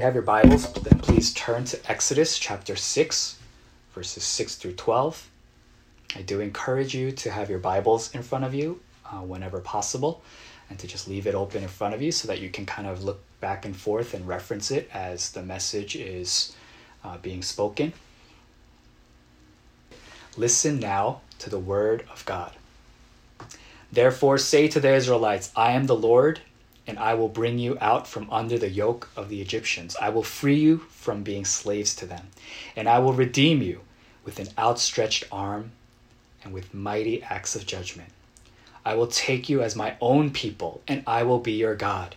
you have your Bibles, then please turn to Exodus chapter 6, verses 6 through 12. I do encourage you to have your Bibles in front of you uh, whenever possible and to just leave it open in front of you so that you can kind of look back and forth and reference it as the message is uh, being spoken. Listen now to the word of God. Therefore, say to the Israelites, I am the Lord, and I will bring you out from under the yoke of the Egyptians. I will free you from being slaves to them, and I will redeem you with an outstretched arm and with mighty acts of judgment. I will take you as my own people, and I will be your God.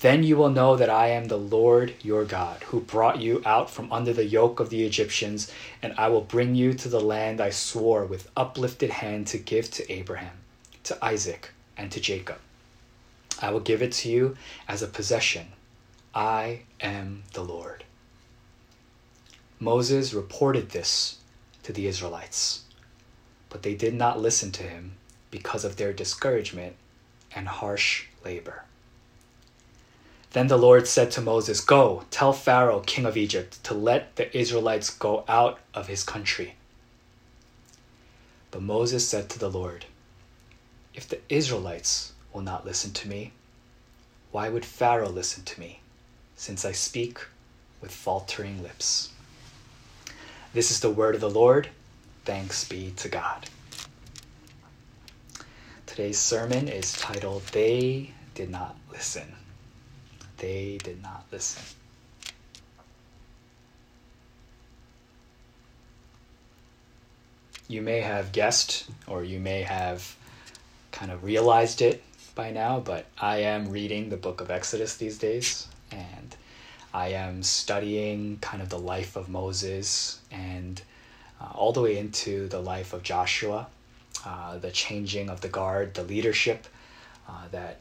Then you will know that I am the Lord your God, who brought you out from under the yoke of the Egyptians, and I will bring you to the land I swore with uplifted hand to give to Abraham, to Isaac, and to Jacob. I will give it to you as a possession. I am the Lord. Moses reported this to the Israelites, but they did not listen to him because of their discouragement and harsh labor. Then the Lord said to Moses, Go, tell Pharaoh, king of Egypt, to let the Israelites go out of his country. But Moses said to the Lord, If the Israelites will not listen to me, why would Pharaoh listen to me, since I speak with faltering lips? This is the word of the Lord. Thanks be to God. Today's sermon is titled, They Did Not Listen. They did not listen. You may have guessed, or you may have kind of realized it by now, but I am reading the book of Exodus these days, and I am studying kind of the life of Moses and uh, all the way into the life of Joshua, uh, the changing of the guard, the leadership uh, that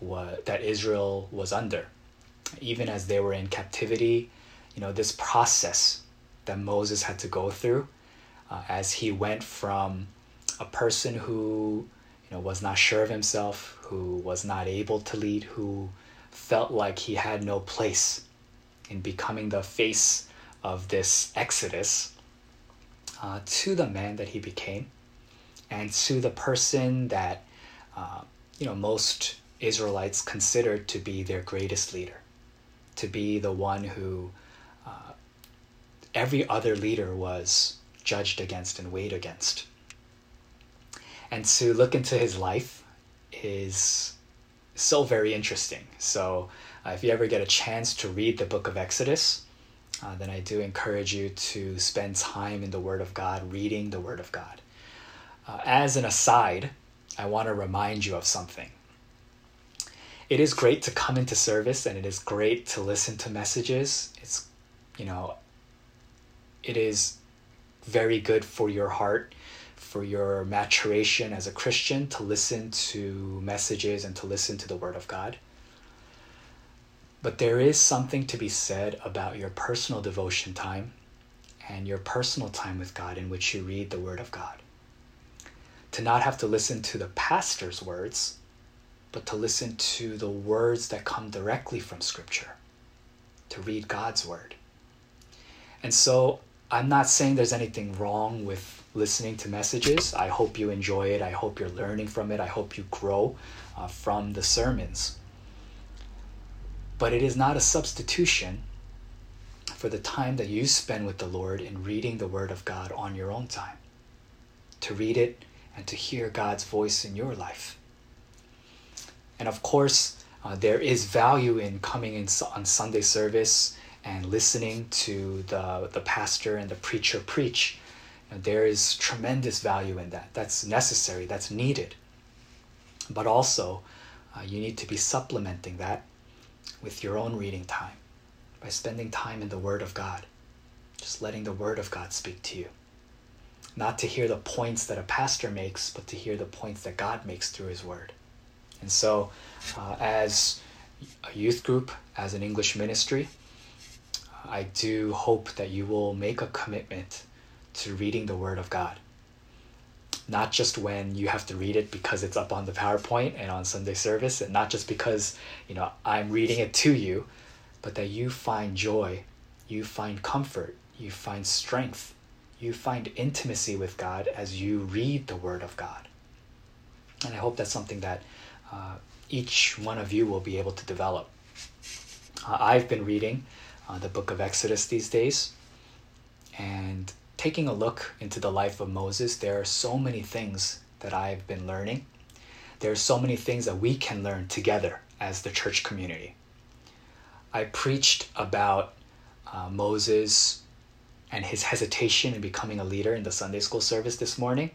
wa- that Israel was under. Even as they were in captivity, you know, this process that Moses had to go through uh, as he went from a person who, you know, was not sure of himself, who was not able to lead, who felt like he had no place in becoming the face of this exodus, uh, to the man that he became, and to the person that, uh, you know, most Israelites considered to be their greatest leader to be the one who uh, every other leader was judged against and weighed against. And to look into his life is so very interesting. So, uh, if you ever get a chance to read the book of Exodus, uh, then I do encourage you to spend time in the Word of God, reading the Word of God. Uh, as an aside, I want to remind you of something it is great to come into service and it is great to listen to messages. It's, you know, it is very good for your heart, for your maturation as a Christian to listen to messages and to listen to the Word of God. But there is something to be said about your personal devotion time and your personal time with God in which you read the Word of God. To not have to listen to the pastor's words but to listen to the words that come directly from Scripture, to read God's Word. And so I'm not saying there's anything wrong with listening to messages. I hope you enjoy it. I hope you're learning from it. I hope you grow uh, from the sermons. But it is not a substitution for the time that you spend with the Lord in reading the Word of God on your own time. To read it and to hear God's voice in your life. And of course, uh, there is value in coming in on Sunday service and listening to the, the pastor and the preacher preach. Know, there is tremendous value in that. That's necessary, that's needed. But also, uh, you need to be supplementing that with your own reading time by spending time in the Word of God. Just letting the Word of God speak to you. Not to hear the points that a pastor makes, but to hear the points that God makes through His Word. And so, uh, as a youth group, as an English ministry, I do hope that you will make a commitment to reading the Word of God. Not just when you have to read it because it's up on the PowerPoint and on Sunday service, and not just because you know I'm reading it to you, but that you find joy, you find comfort, you find strength, you find intimacy with God as you read the Word of God. And I hope that's something that uh, each one of you will be able to develop. Uh, I've been reading uh, the book of Exodus these days, and taking a look into the life of Moses, there are so many things that I've been learning. There are so many things that we can learn together as the church community. I preached about uh, Moses and his hesitation in becoming a leader in the Sunday school service this morning.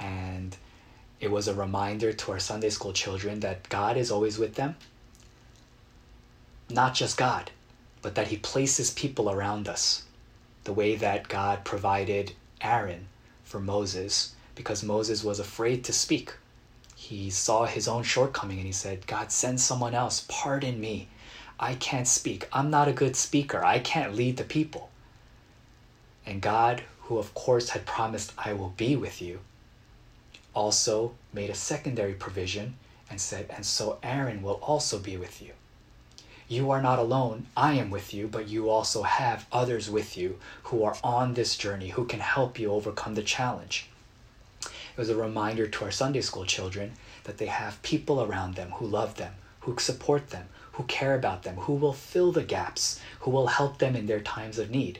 And it was a reminder to our Sunday school children that God is always with them. Not just God, but that He places people around us. The way that God provided Aaron for Moses because Moses was afraid to speak. He saw his own shortcoming and he said, God, send someone else. Pardon me. I can't speak. I'm not a good speaker. I can't lead the people. And God, who of course had promised, I will be with you, also made a secondary provision and said, And so Aaron will also be with you. You are not alone. I am with you, but you also have others with you who are on this journey who can help you overcome the challenge. It was a reminder to our Sunday school children that they have people around them who love them, who support them, who care about them, who will fill the gaps, who will help them in their times of need.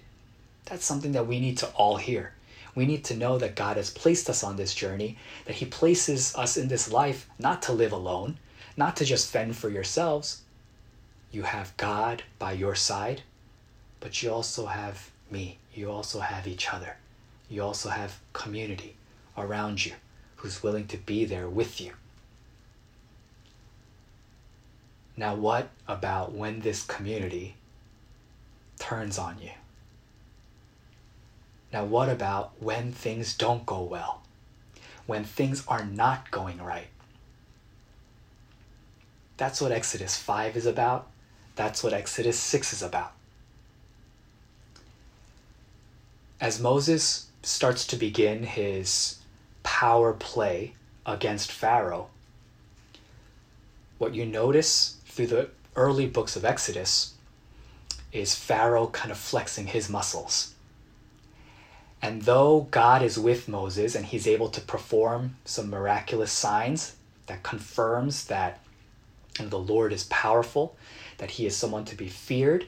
That's something that we need to all hear. We need to know that God has placed us on this journey, that He places us in this life not to live alone, not to just fend for yourselves. You have God by your side, but you also have me. You also have each other. You also have community around you who's willing to be there with you. Now, what about when this community turns on you? Now, what about when things don't go well? When things are not going right? That's what Exodus 5 is about. That's what Exodus 6 is about. As Moses starts to begin his power play against Pharaoh, what you notice through the early books of Exodus is Pharaoh kind of flexing his muscles. And though God is with Moses and he's able to perform some miraculous signs that confirms that the Lord is powerful, that he is someone to be feared,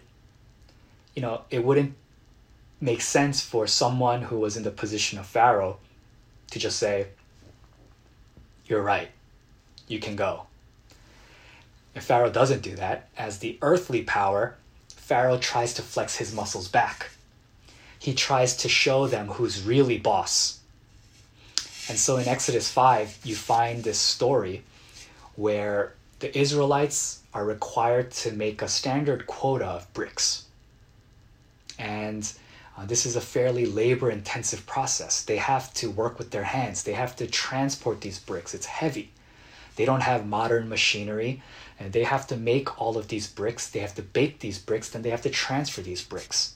you know, it wouldn't make sense for someone who was in the position of Pharaoh to just say, You're right, you can go. If Pharaoh doesn't do that, as the earthly power, Pharaoh tries to flex his muscles back. He tries to show them who's really boss. And so in Exodus 5, you find this story where the Israelites are required to make a standard quota of bricks. And uh, this is a fairly labor intensive process. They have to work with their hands, they have to transport these bricks. It's heavy. They don't have modern machinery, and they have to make all of these bricks. They have to bake these bricks, then they have to transfer these bricks.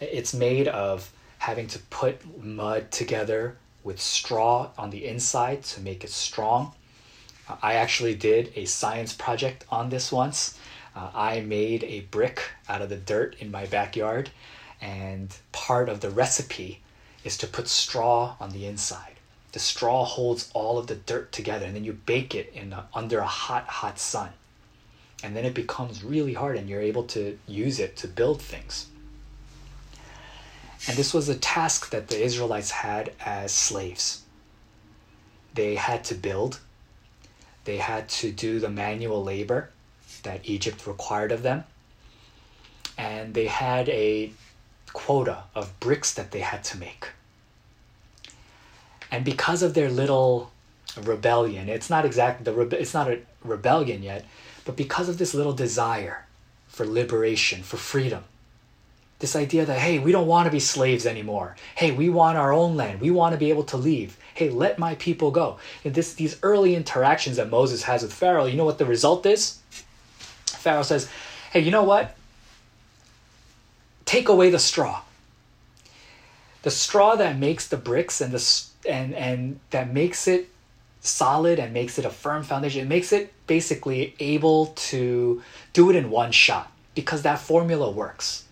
It's made of having to put mud together with straw on the inside to make it strong. I actually did a science project on this once. Uh, I made a brick out of the dirt in my backyard, and part of the recipe is to put straw on the inside. The straw holds all of the dirt together, and then you bake it in a, under a hot, hot sun. And then it becomes really hard, and you're able to use it to build things. And this was a task that the Israelites had as slaves. They had to build, they had to do the manual labor that Egypt required of them, and they had a quota of bricks that they had to make. And because of their little rebellion, it's not exactly the rebe- it's not a rebellion yet, but because of this little desire for liberation, for freedom, this idea that, hey, we don't want to be slaves anymore. Hey, we want our own land. We want to be able to leave. Hey, let my people go. And this, these early interactions that Moses has with Pharaoh, you know what the result is? Pharaoh says, hey, you know what? Take away the straw. The straw that makes the bricks and the and and that makes it solid and makes it a firm foundation. It makes it basically able to do it in one shot because that formula works.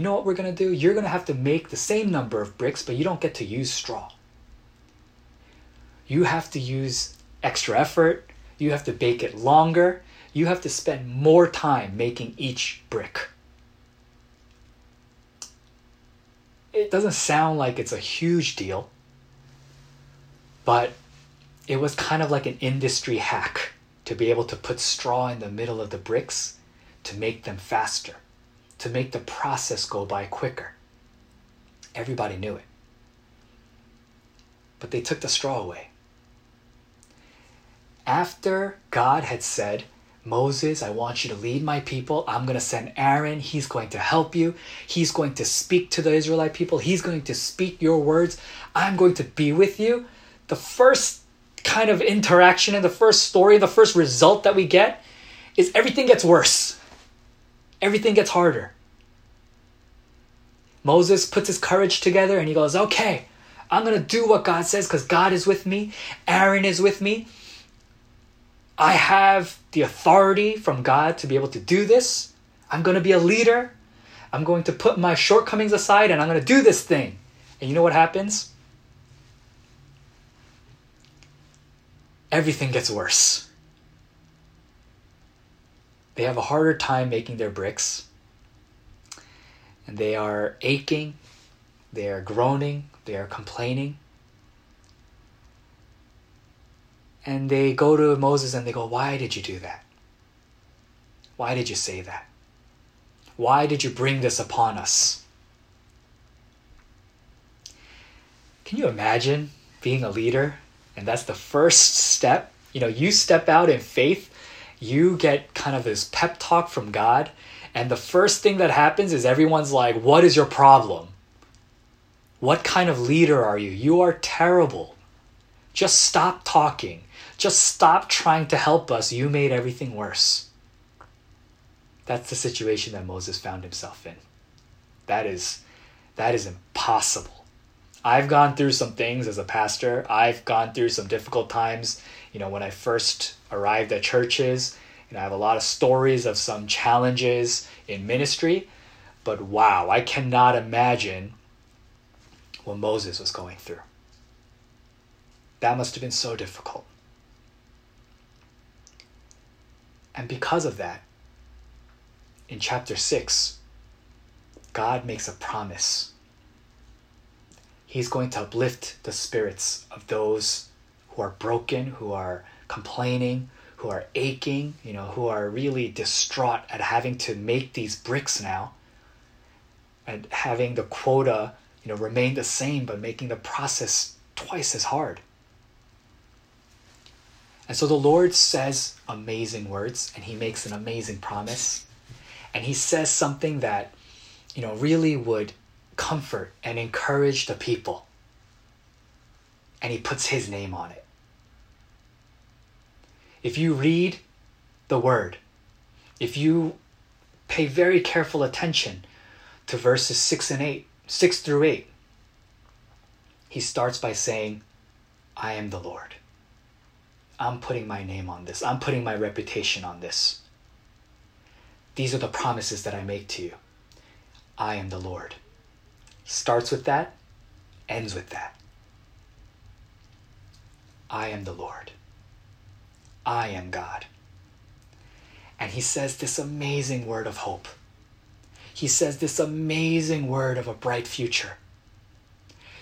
You know what we're going to do? You're going to have to make the same number of bricks, but you don't get to use straw. You have to use extra effort. You have to bake it longer. You have to spend more time making each brick. It doesn't sound like it's a huge deal, but it was kind of like an industry hack to be able to put straw in the middle of the bricks to make them faster, to make the process go by quicker. Everybody knew it. But they took the straw away. After God had said, Moses, I want you to lead my people. I'm going to send Aaron. He's going to help you. He's going to speak to the Israelite people. He's going to speak your words. I'm going to be with you. The first kind of interaction in the first story, the first result that we get is everything gets worse. Everything gets harder. Moses puts his courage together and he goes, Okay, I'm going to do what God says because God is with me. Aaron is with me. I have the authority from God to be able to do this. I'm going to be a leader. I'm going to put my shortcomings aside and I'm going to do this thing. And you know what happens? everything gets worse. They have a harder time making their bricks. And they are aching, they are groaning, they are complaining. And they go to Moses and they go, Why did you do that? Why did you say that? Why did you bring this upon us? Can you imagine being a leader and that's the first step. You know, you step out in faith, you get kind of this pep talk from God. And the first thing that happens is everyone's like, What is your problem? What kind of leader are you? You are terrible. Just stop talking. Just stop trying to help us. You made everything worse. That's the situation that Moses found himself in. That is that is impossible. I've gone through some things as a pastor. I've gone through some difficult times. You know, when I first arrived at churches, and I have a lot of stories of some challenges in ministry. But wow, I cannot imagine what Moses was going through. That must have been so difficult. And because of that, in chapter 6, God makes a promise He's going to uplift the spirits of those who are broken, who are complaining, who are aching, you know, who are really distraught at having to make these bricks now and having the quota, you know, remain the same but making the process twice as hard. And so the Lord says amazing words and he makes an amazing promise. And he says something that, you know, really would comfort and encourage the people. And he puts his name on it. If you read the word, if you pay very careful attention to verses 6 and 8, 6 through 8, he starts by saying, I am the Lord. I'm putting my name on this. I'm putting my reputation on this. These are the promises that I make to you. I am the Lord starts with that, ends with that. I am the Lord. I am God. And he says this amazing word of hope. He says this amazing word of a bright future.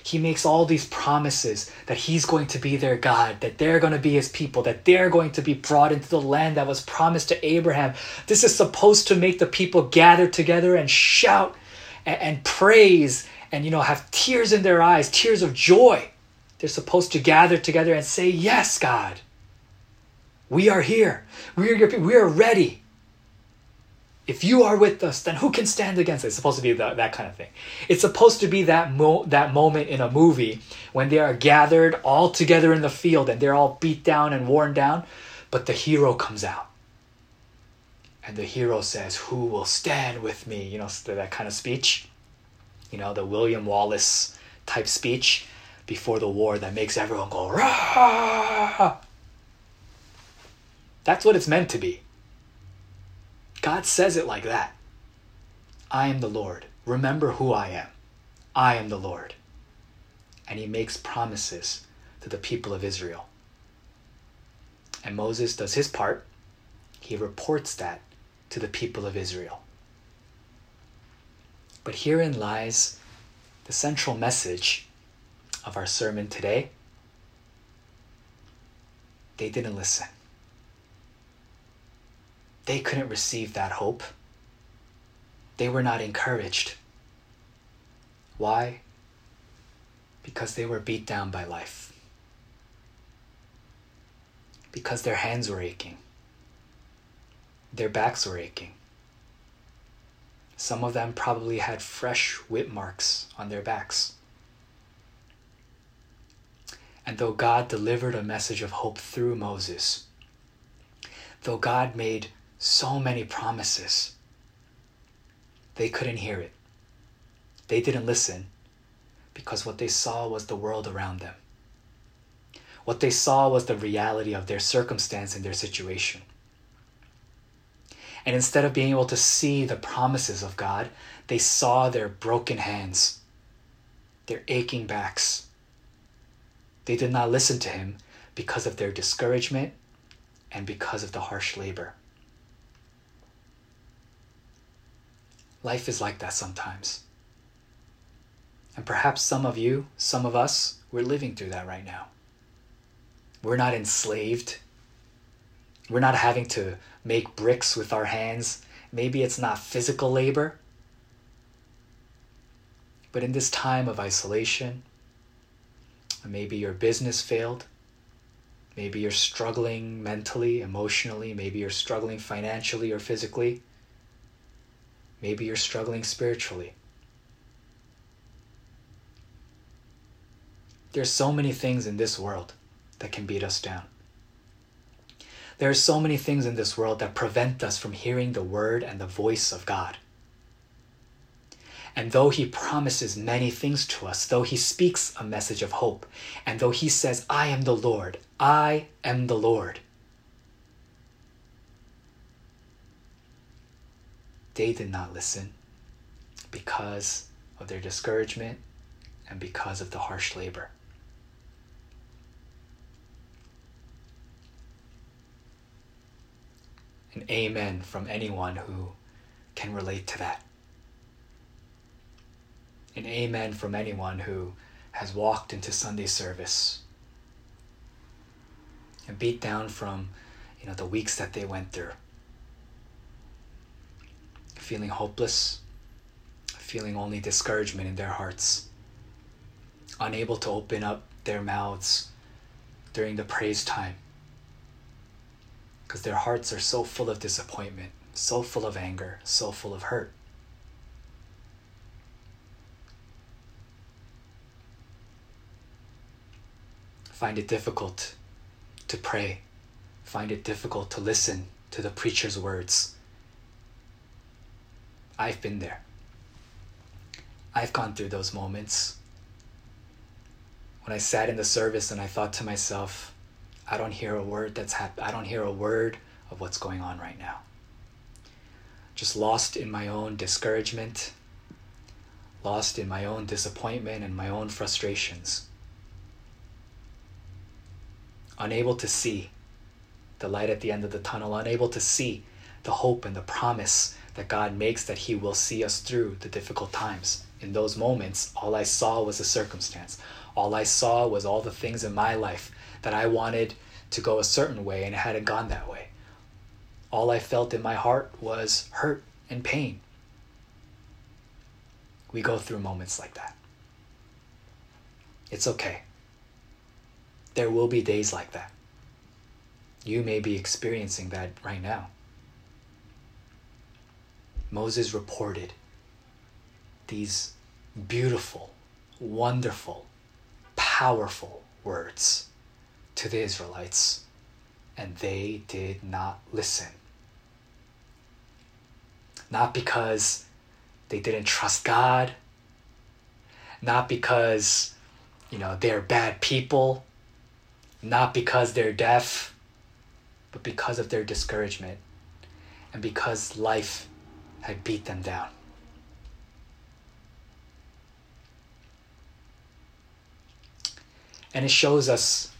He makes all these promises that he's going to be their God, that they're going to be his people, that they're going to be brought into the land that was promised to Abraham. This is supposed to make the people gather together and shout and, and praise and you know have tears in their eyes, tears of joy. They're supposed to gather together and say, "Yes, God. We are here. We are your people. We are ready. If you are with us, then who can stand against us?" It's supposed to be that, that kind of thing. It's supposed to be that mo- that moment in a movie when they are gathered all together in the field and they're all beat down and worn down, but the hero comes out. And the hero says, Who will stand with me? You know, that kind of speech you know, the William Wallace type speech. before the war that makes everyone go, Rah! That's what it's meant to be. God says it like that. I am the Lord. Remember who I am. I am the Lord. And he makes promises to the people of Israel. And Moses does his part. He reports that to the people of Israel. But herein lies the central message of our sermon today. They didn't listen. They couldn't receive that hope. They were not encouraged. Why? Because they were beat down by life. Because their hands were aching. Their backs were aching. Some of them probably had fresh whip marks on their backs. And though God delivered a message of hope through Moses, though God made so many promises, they couldn't hear it. They didn't listen because what they saw was the world around them. What they saw was the reality of their circumstance and their situation. And instead of being able to see the promises of God, they saw their broken hands, their aching backs. They did not listen to him because of their discouragement and because of the harsh labor. Life is like that sometimes. And perhaps some of you, some of us, we're living through that right now. We're not enslaved. We're not having to make bricks with our hands. Maybe it's not physical labor. But in this time of isolation, maybe your business failed. Maybe you're struggling mentally, emotionally. Maybe you're struggling financially or physically. Maybe you're struggling spiritually. There's so many things in this world that can beat us down. There are so many things in this world that prevent us from hearing the word and the voice of God. And though He promises many things to us, though He speaks a message of hope, and though He says, I am the Lord, I am the Lord, they did not listen because of their discouragement and because of the harsh labor. An amen from anyone who can relate to that. An amen from anyone who has walked into Sunday service and beat down from you know the weeks that they went through feeling hopeless, feeling only discouragement in their hearts, unable to open up their mouths during the praise time. Because their hearts are so full of disappointment, so full of anger, so full of hurt. Find it difficult to pray, find it difficult to listen to the preacher's words I've been there. I've gone through those moments. When I sat in the service and I thought to myself, I don't hear a word that's hap- I don't hear a word of what's going on right now. Just lost in my own discouragement, lost in my own disappointment and my own frustrations. Unable to see the light at the end of the tunnel, unable to see the hope and the promise that God makes that He will see us through the difficult times. In those moments, all I saw was a circumstance. All I saw was all the things in my life that I wanted to go a certain way and it hadn't gone that way. All I felt in my heart was hurt and pain. We go through moments like that. It's okay. There will be days like that. You may be experiencing that right now. Moses reported these beautiful, wonderful, powerful words to the Israelites, and they did not listen. Not because they didn't trust God, not because you know, they're bad people, not because they're deaf, but because of their discouragement and because life had beat them down. And it shows us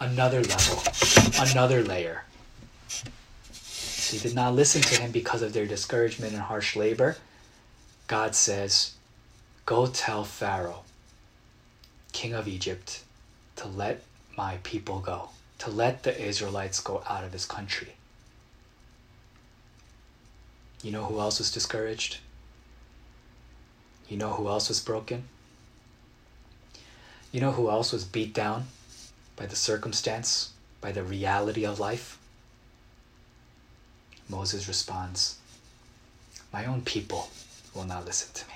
another level, another layer. They did not listen to him because of their discouragement and harsh labor. God says, Go tell Pharaoh, king of Egypt, to let my people go, to let the Israelites go out of his country. You know who else was discouraged? You know who else was broken? You know who else was beat down by the circumstance, by the reality of life? Moses responds, My own people will not listen to me.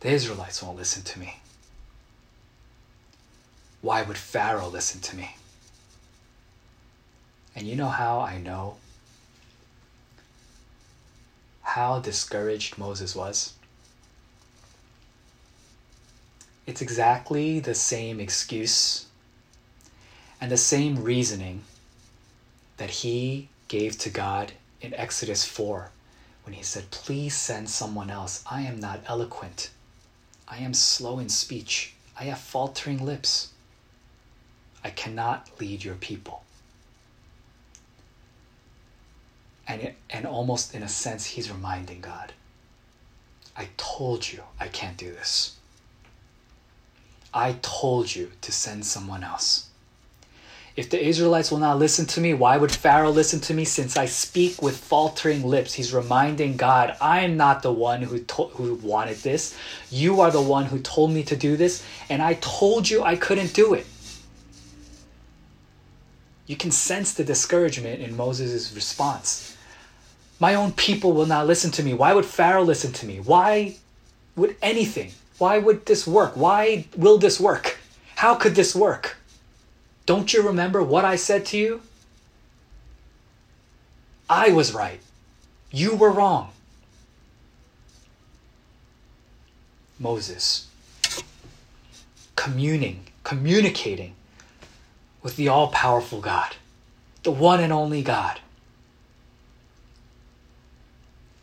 The Israelites won't listen to me. Why would Pharaoh listen to me? And you know how I know how discouraged Moses was? It's exactly the same excuse and the same reasoning that he gave to God in Exodus 4 when he said, Please send someone else. I am not eloquent. I am slow in speech. I have faltering lips. I cannot lead your people. And, it, and almost in a sense, he's reminding God, I told you I can't do this. I told you to send someone else. If the Israelites will not listen to me, why would Pharaoh listen to me since I speak with faltering lips? He's reminding God, I am not the one who, to- who wanted this. You are the one who told me to do this, and I told you I couldn't do it. You can sense the discouragement in Moses' response. My own people will not listen to me. Why would Pharaoh listen to me? Why would anything? Why would this work? Why will this work? How could this work? Don't you remember what I said to you? I was right. You were wrong. Moses communing, communicating with the all powerful God, the one and only God.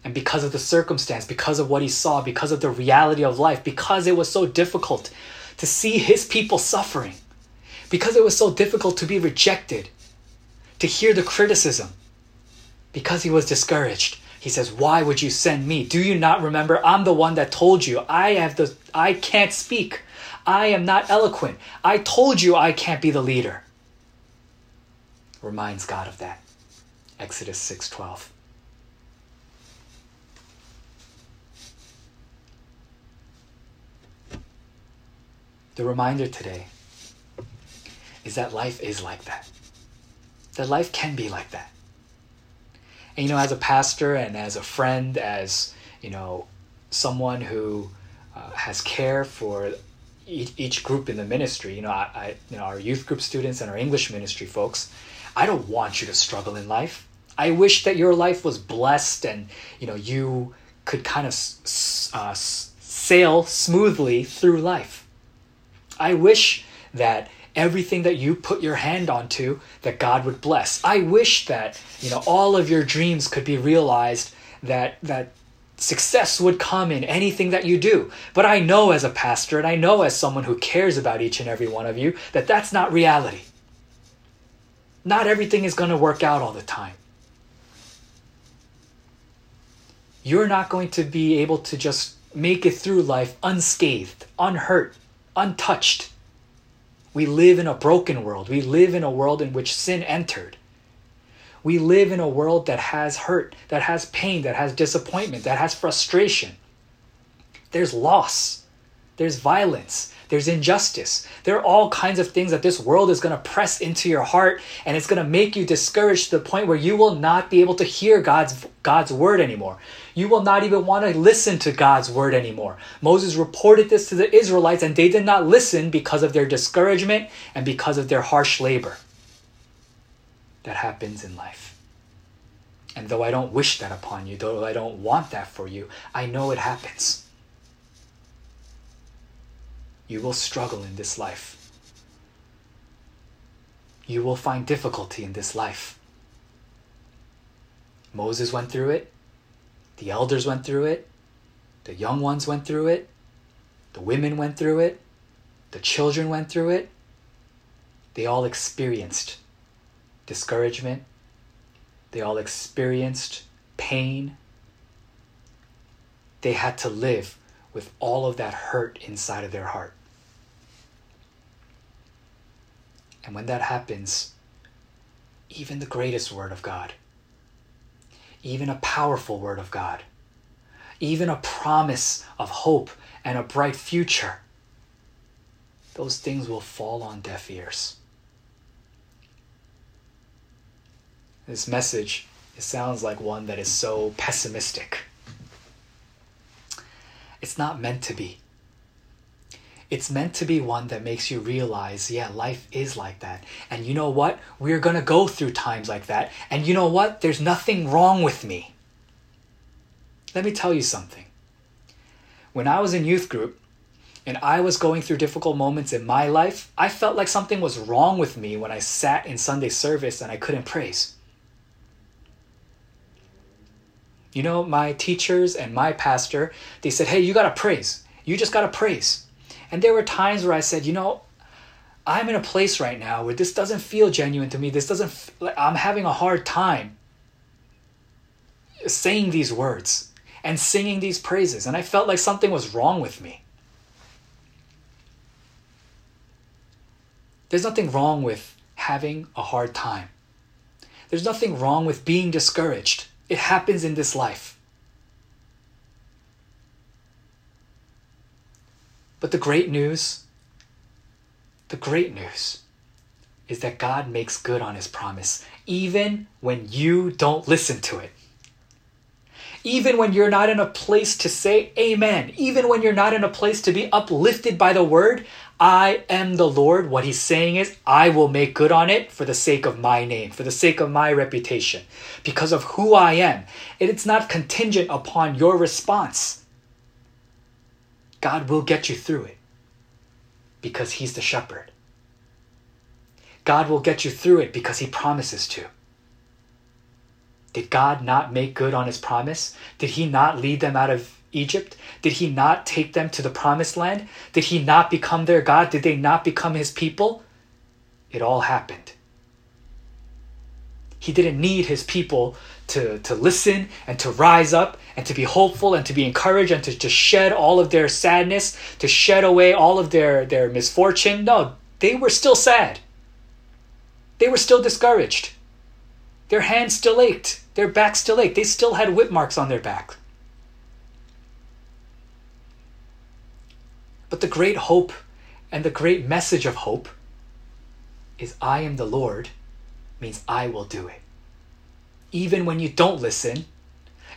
And because of the circumstance, because of what he saw, because of the reality of life, because it was so difficult to see his people suffering, because it was so difficult to be rejected, to hear the criticism, because he was discouraged. He says, "Why would you send me? Do you not remember I'm the one that told you I have the I can't speak. I am not eloquent. I told you I can't be the leader." Reminds God of that. Exodus 6:12. The reminder today is that life is like that. That life can be like that. And you know, as a pastor and as a friend, as you know, someone who uh, has care for each, group in the ministry, you know, I, I, you know, our youth group students and our English ministry folks, I don't want you to struggle in life. I wish that your life was blessed and you know you could kind of uh, sail smoothly through life. I wish that everything that you put your hand onto that God would bless. I wish that, you know, all of your dreams could be realized that that success would come in anything that you do. But I know as a pastor and I know as someone who cares about each and every one of you that that's not reality. Not everything is going to work out all the time. You're not going to be able to just make it through life unscathed, unhurt, untouched. We live in a broken world. We live in a world in which sin entered. We live in a world that has hurt, that has pain, that has disappointment, that has frustration. There's loss, there's violence, there's injustice. There are all kinds of things that this world is going to press into your heart and it's going to make you discouraged to the point where you will not be able to hear God's God's word anymore. You will not even want to listen to God's word anymore. Moses reported this to the Israelites and they did not listen because of their discouragement and because of their harsh labor. That happens in life. And though I don't wish that upon you, though I don't want that for you, I know it happens. You will struggle in this life. You will find difficulty in this life. Moses went through it. The elders went through it. The young ones went through it. The women went through it. The children went through it. They all experienced discouragement. They all experienced pain. They had to live with all of that hurt inside of their heart. And when that happens, even the greatest Word of God, even a powerful Word of God, even a promise of hope and a bright future, those things will fall on deaf ears. This message, it sounds like one that is so pessimistic. It's not meant to be. It's meant to be one that makes you realize, yeah, life is like that. And you know what? We're going to go through times like that. And you know what? There's nothing wrong with me. Let me tell you something. When I was in youth group and I was going through difficult moments in my life, I felt like something was wrong with me when I sat in Sunday service and I couldn't praise. You know, my teachers and my pastor, they said, hey, you got to praise. You just got to praise. And there were times where I said, you know, I'm in a place right now where this doesn't feel genuine to me. This doesn't, I'm having a hard time saying these words and singing these praises. And I felt like something was wrong with me. There's nothing wrong with having a hard time. There's nothing wrong with being discouraged. It happens in this life. But the great news, the great news is that God makes good on his promise, even when you don't listen to it. Even when you're not in a place to say amen, even when you're not in a place to be uplifted by the word, I am the Lord. What he's saying is, I will make good on it for the sake of my name, for the sake of my reputation, because of who I am. It's not contingent upon your response. God will get you through it because he's the shepherd. God will get you through it because he promises to. Did God not make good on his promise? Did he not lead them out of Egypt? Did he not take them to the promised land? Did he not become their God? Did they not become his people? It all happened. He didn't need his people to, to listen and to rise up and to be hopeful and to be encouraged and to, to shed all of their sadness, to shed away all of their, their misfortune. No, they were still sad. They were still discouraged. Their hands still ached. Their backs still ached. They still had whip marks on their back. But the great hope and the great message of hope is I am the Lord means I will do it. Even when you don't listen,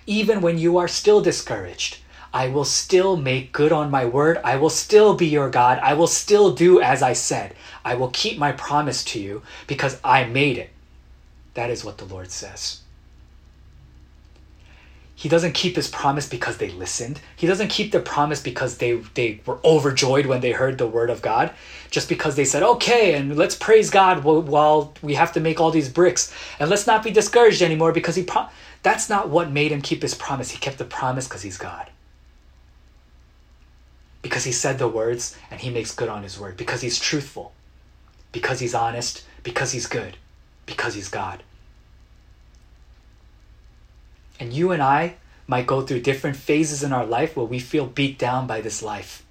even when you are still discouraged, I will still make good on my word. I will still be your God. I will still do as I said. I will keep my promise to you because I made it. That is what the Lord says. He doesn't keep his promise because they listened. He doesn't keep the promise because they, they were overjoyed when they heard the word of God. Just because they said, okay, and let's praise God while we have to make all these bricks. And let's not be discouraged anymore because he pro- that's not what made him keep his promise. He kept the promise because he's God. Because he said the words and he makes good on his word. Because he's truthful. Because he's honest. Because he's good. Because he's God. And you and I might go through different phases in our life where we feel beat down by this life.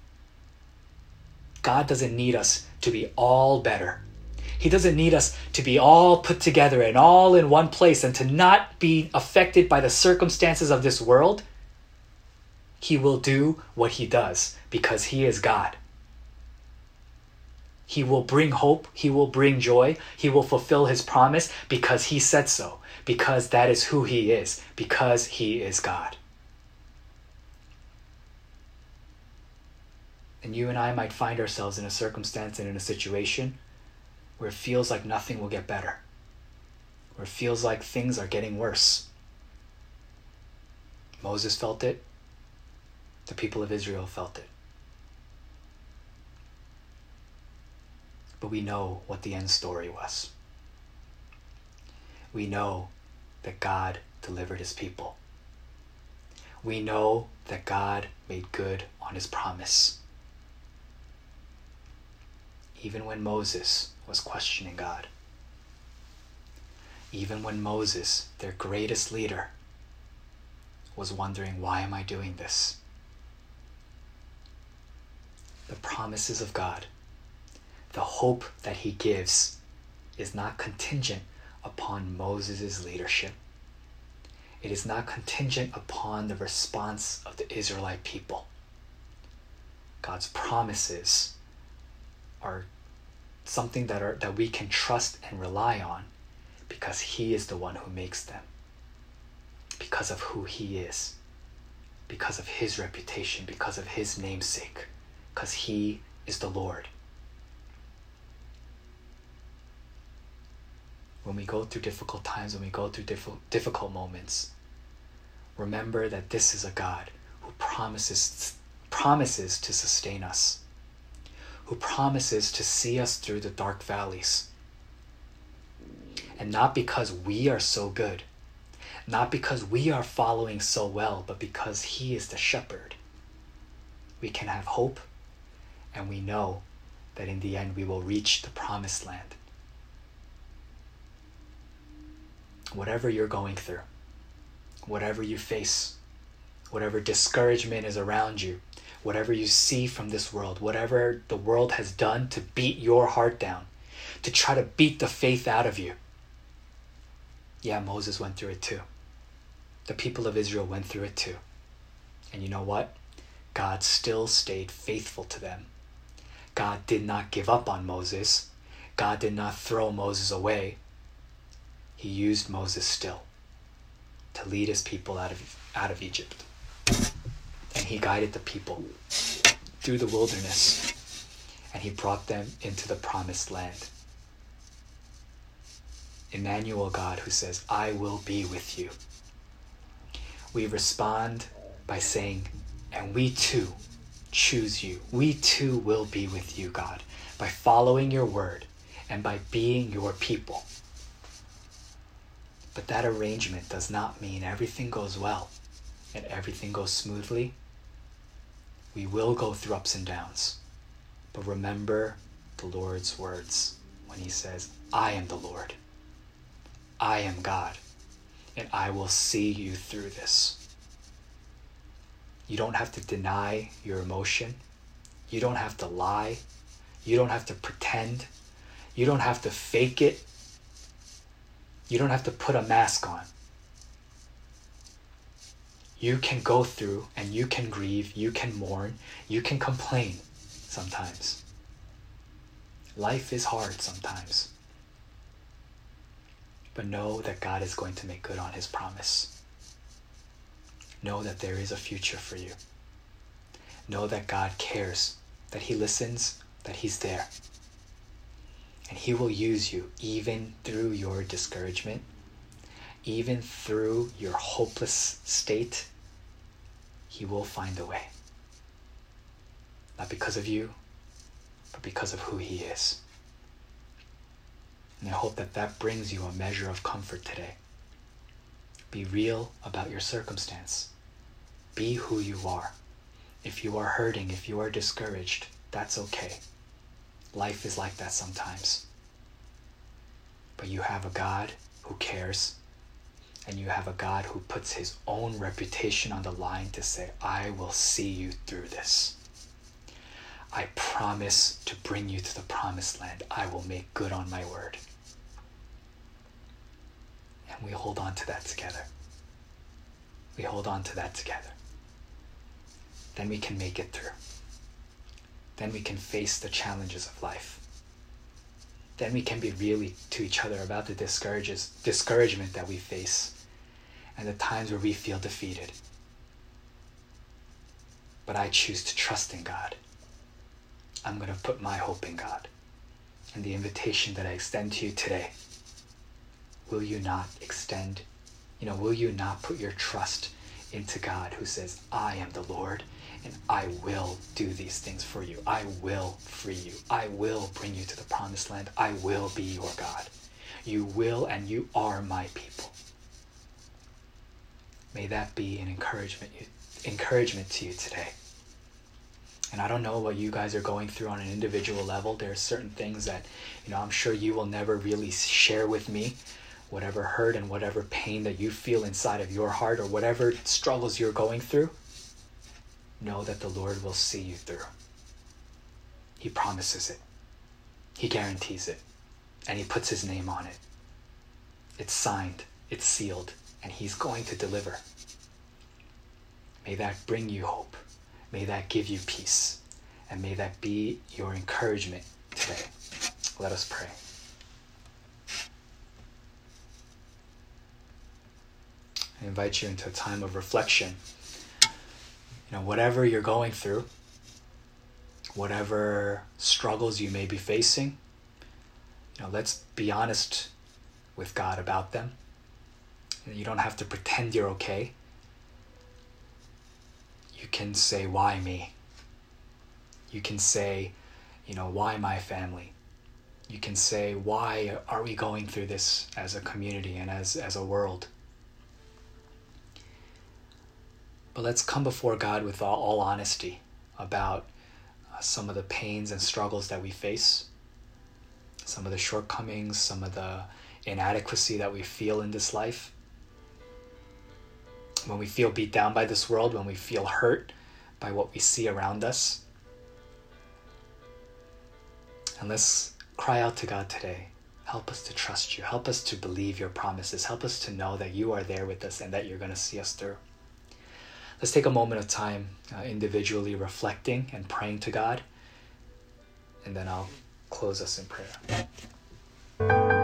God doesn't need us to be all better. He doesn't need us to be all put together and all in one place and to not be affected by the circumstances of this world. He will do what he does because he is God. He will bring hope. He will bring joy. He will fulfill his promise because he said so because that is who He is, because He is God. And you and I might find ourselves in a circumstance and in a situation where it feels like nothing will get better, where it feels like things are getting worse. Moses felt it, the people of Israel felt it. but we know what the end story was. We know that God delivered his people. We know that God made good on his promise. Even when Moses was questioning God, even when Moses, their greatest leader, was wondering, why am I doing this? The promises of God, the hope that He gives, is not contingent upon Moses' leadership. It is not contingent upon the response of the Israelite people. God's promises are something that are that we can trust and rely on because he is the one who makes them. Because of who he is. Because of his reputation, because of his namesake, because he is the Lord. When we go through difficult times, when we go through diff- difficult moments, remember that this is a God who promises promises to sustain us, who promises to see us through the dark valleys. And not because we are so good, not because we are following so well, but because He is the shepherd. We can have hope, and we know that in the end we will reach the promised land. Whatever you're going through, whatever you face, whatever discouragement is around you, whatever you see from this world, whatever the world has done to beat your heart down, to try to beat the faith out of you. Yeah, Moses went through it too. The people of Israel went through it too. And you know what? God still stayed faithful to them. God did not give up on Moses. God did not throw Moses away he used Moses still to lead his people out of, out of Egypt. And he guided the people through the wilderness and he brought them into the promised land. Emmanuel God who says, I will be with you. We respond by saying, and we too choose you. We too will be with you, God, by following your word and by being your people. But that arrangement does not mean everything goes well and everything goes smoothly. We will go through ups and downs. But remember the Lord's words when He says, I am the Lord. I am God, and I will see you through this. You don't have to deny your emotion. You don't have to lie. You don't have to pretend. You don't have to fake it you don't have to put a mask on. You can go through and you can grieve, you can mourn, you can complain sometimes. Life is hard sometimes. But know that God is going to make good on his promise. Know that there is a future for you. Know that God cares, that he listens, that he's there. And He will use you even through your discouragement, even through your hopeless state. He will find a way. Not because of you, but because of who He is. And I hope that that brings you a measure of comfort today. Be real about your circumstance. Be who you are. If you are hurting, if you are discouraged, that's okay. Life is like that sometimes. But you have a God who cares, and you have a God who puts his own reputation on the line to say, I will see you through this. I promise to bring you to the promised land. I will make good on my word. And we hold on to that together. We hold on to that together. Then we can make it through then we can face the challenges of life. Then we can be really to each other about the discourages, discouragement that we face and the times where we feel defeated. But I choose to trust in God. I'm going to put my hope in God. And the invitation that I extend to you today will you not extend, you know, will you not put your trust into God who says, I am the Lord and I will do these things for you. I will free you. I will bring you to the promised land. I will be your God. You will and you are my people. May that be an encouragement encouragement to you today. And I don't know what you guys are going through on an individual level. There are certain things that, you know, I'm sure you will never really share with me. Whatever hurt and whatever pain that you feel inside of your heart or whatever struggles you're going through, know that the Lord will see you through. He promises it, He guarantees it, and He puts His name on it. It's signed, it's sealed, and He's going to deliver. May that bring you hope. May that give you peace. And may that be your encouragement today. Let us pray. I invite you into a time of reflection. You know, whatever you're going through, whatever struggles you may be facing, you know, let's be honest with God about them. You don't have to pretend you're okay you can say, Why me? You can say, You know, why my family? You can say, Why are we going through this as a community and as, as a world? But let's come before God with all, all honesty about uh, some of the pains and struggles that we face, some of the shortcomings, some of the inadequacy that we feel in this life when we feel beat down by this world, when we feel hurt by what we see around us. And let's cry out to God today. Help us to trust you. Help us to believe your promises. Help us to know that you are there with us and that you're going to see us through. Let's take a moment of time uh, individually reflecting and praying to God, and then I'll close us in prayer.